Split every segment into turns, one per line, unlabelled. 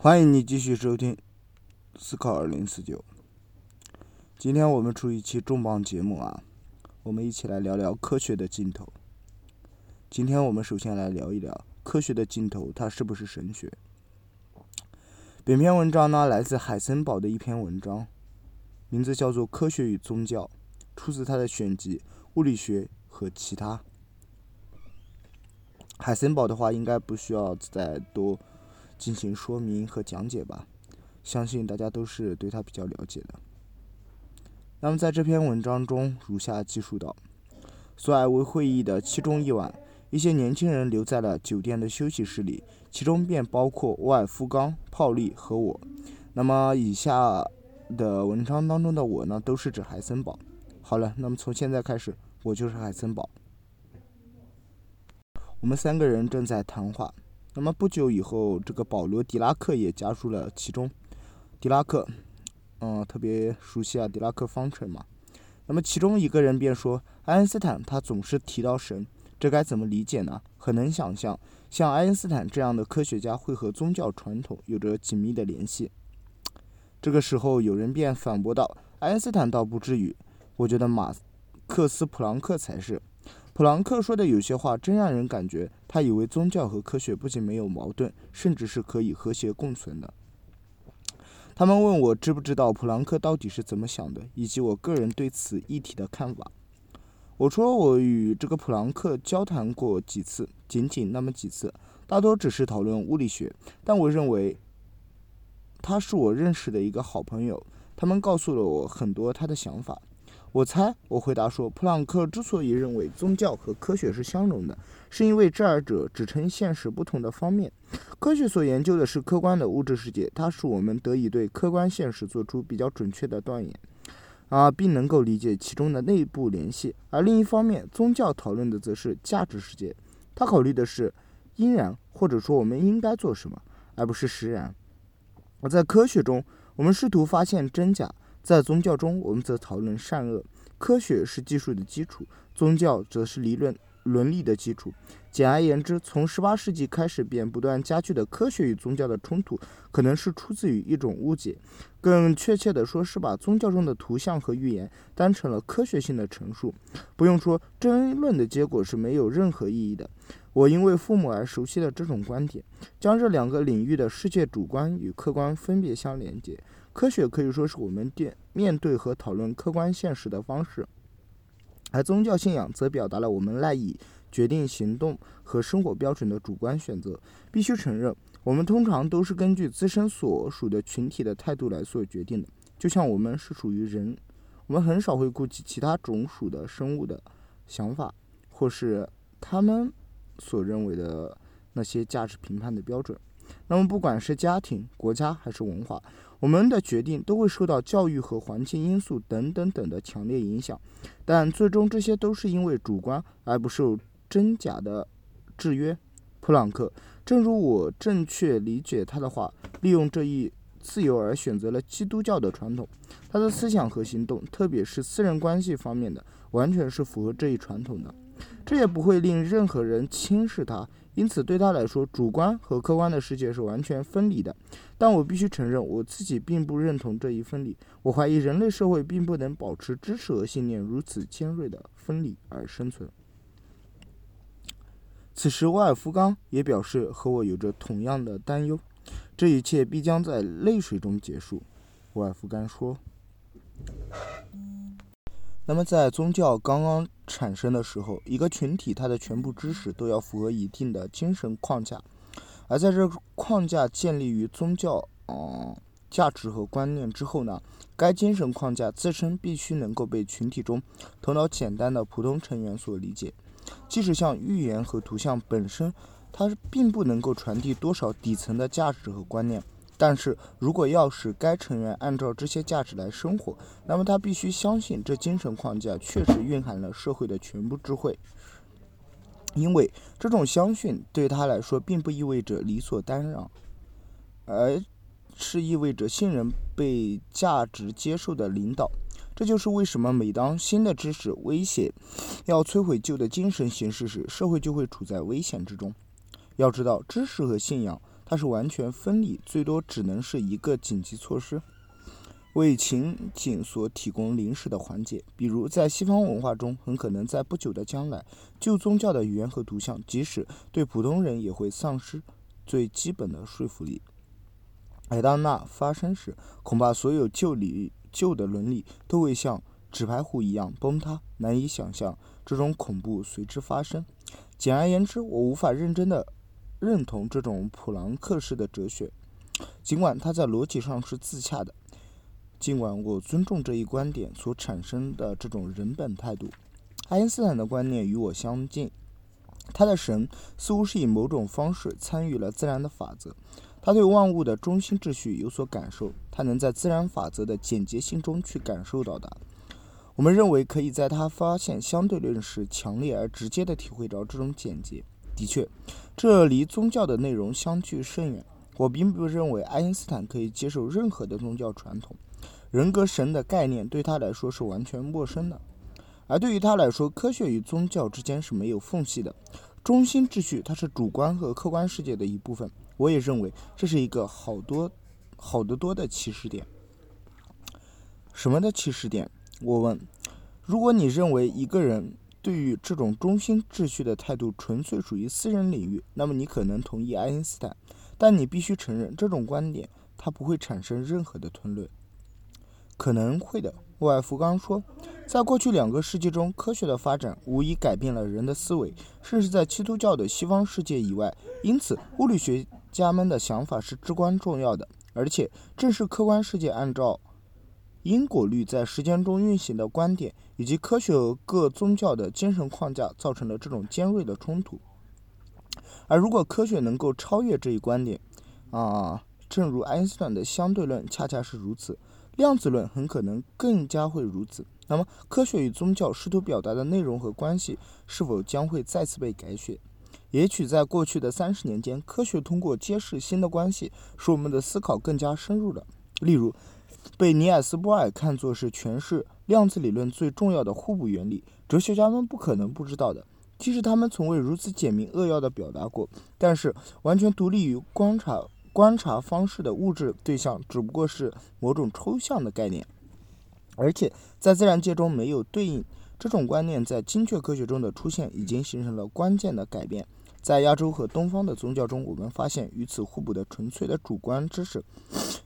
欢迎你继续收听《思考二零四九》。今天我们出一期重磅节目啊，我们一起来聊聊科学的尽头。今天我们首先来聊一聊科学的尽头，它是不是神学？本篇文章呢，来自海森堡的一篇文章，名字叫做《科学与宗教》，出自他的选集《物理学和其他》。海森堡的话，应该不需要再多进行说明和讲解吧？相信大家都是对他比较了解的。那么在这篇文章中，如下记述道：索尔维会议的其中一晚，一些年轻人留在了酒店的休息室里，其中便包括沃尔夫冈、泡利和我。那么以下的文章当中的我呢，都是指海森堡。好了，那么从现在开始，我就是海森堡。我们三个人正在谈话。那么不久以后，这个保罗·狄拉克也加入了其中。狄拉克，嗯，特别熟悉啊，狄拉克方程嘛。那么其中一个人便说：“爱因斯坦他总是提到神，这该怎么理解呢？”很能想象，像爱因斯坦这样的科学家会和宗教传统有着紧密的联系。这个时候，有人便反驳道：“爱因斯坦倒不至于，我觉得马克思·普朗克才是。”普朗克说的有些话真让人感觉，他以为宗教和科学不仅没有矛盾，甚至是可以和谐共存的。他们问我知不知道普朗克到底是怎么想的，以及我个人对此议题的看法。我说我与这个普朗克交谈过几次，仅仅那么几次，大多只是讨论物理学。但我认为他是我认识的一个好朋友，他们告诉了我很多他的想法。我猜，我回答说，普朗克之所以认为宗教和科学是相容的，是因为这二者只称现实不同的方面。科学所研究的是客观的物质世界，它使我们得以对客观现实做出比较准确的断言，啊，并能够理解其中的内部联系。而另一方面，宗教讨论的则是价值世界，它考虑的是应然或者说我们应该做什么，而不是实然。而在科学中，我们试图发现真假。在宗教中，我们则讨论善恶。科学是技术的基础，宗教则是理论伦理的基础。简而言之，从十八世纪开始便不断加剧的科学与宗教的冲突，可能是出自于一种误解。更确切地说，是把宗教中的图像和预言当成了科学性的陈述。不用说，争论的结果是没有任何意义的。我因为父母而熟悉了这种观点，将这两个领域的世界主观与客观分别相连接。科学可以说是我们面面对和讨论客观现实的方式，而宗教信仰则表达了我们赖以决定行动和生活标准的主观选择。必须承认，我们通常都是根据自身所属的群体的态度来做决定的。就像我们是属于人，我们很少会顾及其他种属的生物的想法，或是他们所认为的那些价值评判的标准。那么，不管是家庭、国家还是文化，我们的决定都会受到教育和环境因素等等等的强烈影响，但最终这些都是因为主观而不受真假的制约。普朗克，正如我正确理解他的话，利用这一自由而选择了基督教的传统，他的思想和行动，特别是私人关系方面的，完全是符合这一传统的。这也不会令任何人轻视他。因此，对他来说，主观和客观的世界是完全分离的。但我必须承认，我自己并不认同这一分离。我怀疑人类社会并不能保持知识和信念如此尖锐的分离而生存。此时，沃尔夫冈也表示和我有着同样的担忧。这一切必将在泪水中结束，沃尔夫冈说。那么，在宗教刚刚产生的时候，一个群体它的全部知识都要符合一定的精神框架，而在这框架建立于宗教嗯价值和观念之后呢，该精神框架自身必须能够被群体中头脑简单的普通成员所理解，即使像寓言和图像本身，它并不能够传递多少底层的价值和观念。但是如果要使该成员按照这些价值来生活，那么他必须相信这精神框架确实蕴含了社会的全部智慧。因为这种相信对他来说并不意味着理所当然，而是意味着信任被价值接受的领导。这就是为什么每当新的知识威胁要摧毁旧的精神形式时，社会就会处在危险之中。要知道，知识和信仰。它是完全分离，最多只能是一个紧急措施，为情景所提供临时的缓解。比如，在西方文化中，很可能在不久的将来，旧宗教的语言和图像，即使对普通人也会丧失最基本的说服力。而当那发生时，恐怕所有旧理、旧的伦理都会像纸牌糊一样崩塌。难以想象这种恐怖随之发生。简而言之，我无法认真的认同这种普朗克式的哲学，尽管它在逻辑上是自洽的。尽管我尊重这一观点所产生的这种人本态度，爱因斯坦的观念与我相近。他的神似乎是以某种方式参与了自然的法则。他对万物的中心秩序有所感受，他能在自然法则的简洁性中去感受到的。我们认为可以在他发现相对论时强烈而直接地体会着这种简洁。的确，这离宗教的内容相距甚远。我并不认为爱因斯坦可以接受任何的宗教传统，人格神的概念对他来说是完全陌生的。而对于他来说，科学与宗教之间是没有缝隙的。中心秩序，它是主观和客观世界的一部分。我也认为这是一个好多、好得多的起始点。什么的起始点？我问，如果你认为一个人对于这种中心秩序的态度纯粹属于私人领域，那么你可能同意爱因斯坦，但你必须承认这种观点它不会产生任何的推论。可能会的，沃尔夫冈说，在过去两个世纪中，科学的发展无疑改变了人的思维，甚至在基督教的西方世界以外。因此，物理学家们的想法是至关重要的，而且正是客观世界按照。因果律在时间中运行的观点，以及科学和各宗教的精神框架，造成了这种尖锐的冲突。而如果科学能够超越这一观点，啊，正如爱因斯坦的相对论恰恰是如此，量子论很可能更加会如此。那么，科学与宗教试图表达的内容和关系，是否将会再次被改写？也许在过去的三十年间，科学通过揭示新的关系，使我们的思考更加深入了。例如。被尼尔斯·波尔看作是诠释量子理论最重要的互补原理，哲学家们不可能不知道的，即使他们从未如此简明扼要地表达过。但是，完全独立于观察观察方式的物质对象只不过是某种抽象的概念，而且在自然界中没有对应。这种观念在精确科学中的出现已经形成了关键的改变。在亚洲和东方的宗教中，我们发现与此互补的纯粹的主观知识。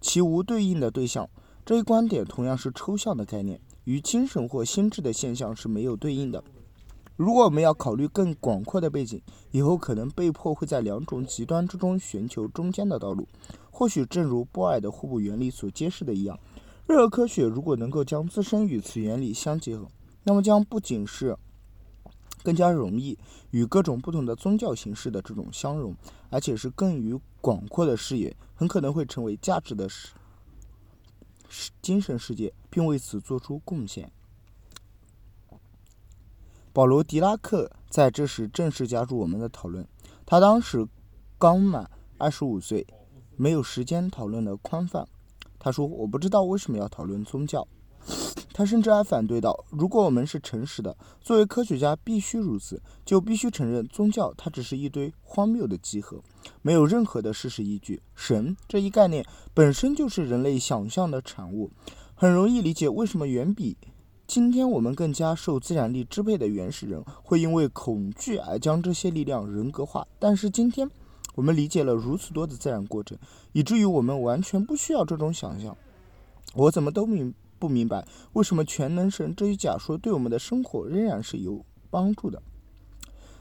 其无对应的对象，这一观点同样是抽象的概念，与精神或心智的现象是没有对应的。如果我们要考虑更广阔的背景，以后可能被迫会在两种极端之中寻求中间的道路。或许正如波尔的互补原理所揭示的一样，任何科学如果能够将自身与此原理相结合，那么将不仅是更加容易与各种不同的宗教形式的这种相融，而且是更与广阔的视野。很可能会成为价值的精神世界，并为此做出贡献。保罗·狄拉克在这时正式加入我们的讨论。他当时刚满二十五岁，没有时间讨论的宽泛。他说：“我不知道为什么要讨论宗教。”他甚至还反对道：“如果我们是诚实的，作为科学家必须如此，就必须承认宗教它只是一堆荒谬的集合，没有任何的事实依据。神这一概念本身就是人类想象的产物，很容易理解为什么远比今天我们更加受自然力支配的原始人会因为恐惧而将这些力量人格化。但是今天我们理解了如此多的自然过程，以至于我们完全不需要这种想象。我怎么都明。”不明白为什么全能神这一假说对我们的生活仍然是有帮助的，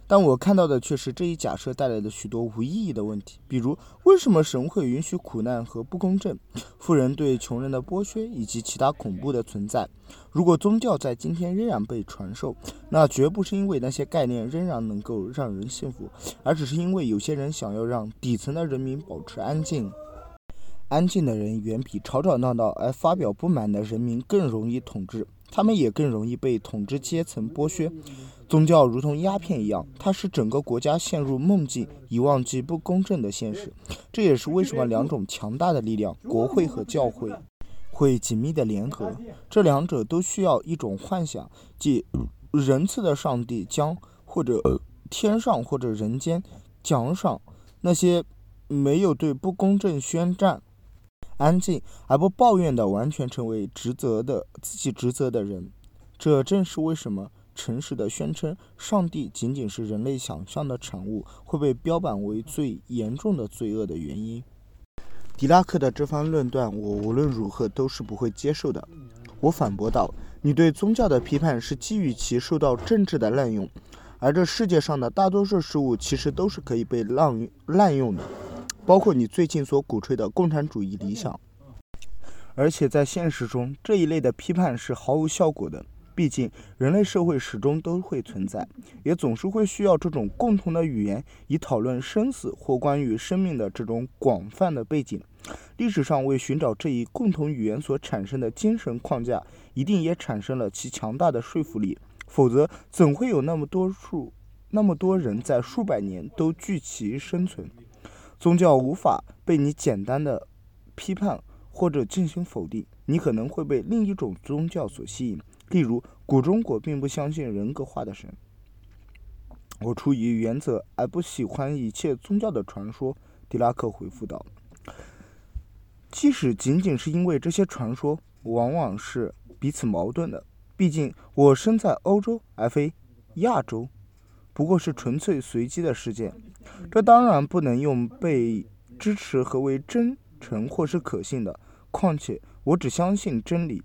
但我看到的却是这一假设带来的许多无意义的问题，比如为什么神会允许苦难和不公正、富人对穷人的剥削以及其他恐怖的存在？如果宗教在今天仍然被传授，那绝不是因为那些概念仍然能够让人信服，而只是因为有些人想要让底层的人民保持安静。安静的人远比吵吵闹闹而发表不满的人民更容易统治，他们也更容易被统治阶层剥削。宗教如同鸦片一样，它使整个国家陷入梦境，以忘记不公正的现实。这也是为什么两种强大的力量——国会和教会——会紧密的联合。这两者都需要一种幻想，即仁慈的上帝将或者天上或者人间奖赏那些。没有对不公正宣战，安静而不抱怨的完全成为职责的自己职责的人。这正是为什么诚实的宣称上帝仅仅是人类想象的产物会被标榜为最严重的罪恶的原因。狄拉克的这番论断，我无论如何都是不会接受的。我反驳道：“你对宗教的批判是基于其受到政治的滥用，而这世界上的大多数事物其实都是可以被滥滥用的，包括你最近所鼓吹的共产主义理想。而且在现实中，这一类的批判是毫无效果的。毕竟，人类社会始终都会存在，也总是会需要这种共同的语言，以讨论生死或关于生命的这种广泛的背景。历史上为寻找这一共同语言所产生的精神框架，一定也产生了其强大的说服力。否则，怎会有那么多数、那么多人在数百年都聚其生存？宗教无法被你简单的批判或者进行否定，你可能会被另一种宗教所吸引。例如，古中国并不相信人格化的神。我出于原则而不喜欢一切宗教的传说。狄拉克回复道。即使仅仅是因为这些传说往往是彼此矛盾的，毕竟我生在欧洲而非亚洲，不过是纯粹随机的事件。这当然不能用被支持和为真诚或是可信的。况且我只相信真理。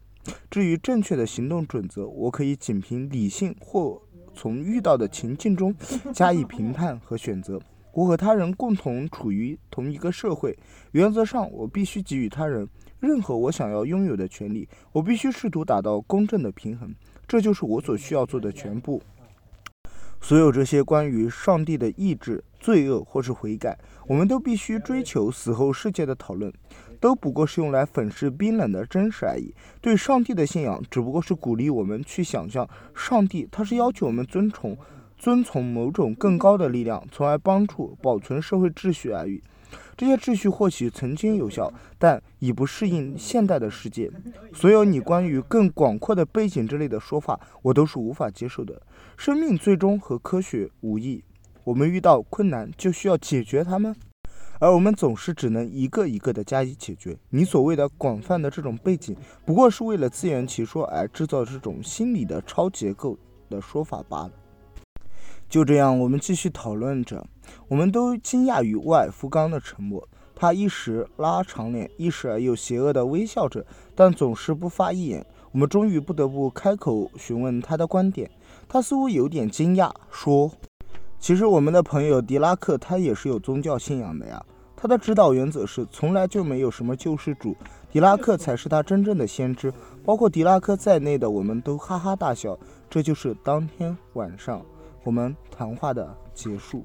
至于正确的行动准则，我可以仅凭理性或从遇到的情境中加以评判和选择。我和他人共同处于同一个社会，原则上，我必须给予他人任何我想要拥有的权利。我必须试图达到公正的平衡，这就是我所需要做的全部。所有这些关于上帝的意志、罪恶或是悔改，我们都必须追求死后世界的讨论，都不过是用来粉饰冰冷的真实而已。对上帝的信仰，只不过是鼓励我们去想象上帝，他是要求我们遵从。遵从某种更高的力量，从而帮助保存社会秩序而已。这些秩序或许曾经有效，但已不适应现代的世界。所有你关于更广阔的背景之类的说法，我都是无法接受的。生命最终和科学无异。我们遇到困难就需要解决它们，而我们总是只能一个一个的加以解决。你所谓的广泛的这种背景，不过是为了自圆其说而制造这种心理的超结构的说法罢了。就这样，我们继续讨论着。我们都惊讶于沃尔夫冈的沉默。他一时拉长脸，一时而又邪恶地微笑着，但总是不发一言。我们终于不得不开口询问他的观点。他似乎有点惊讶，说：“其实我们的朋友狄拉克，他也是有宗教信仰的呀。他的指导原则是从来就没有什么救世主，狄拉克才是他真正的先知。包括狄拉克在内的，我们都哈哈大笑。这就是当天晚上。”我们谈话的结束。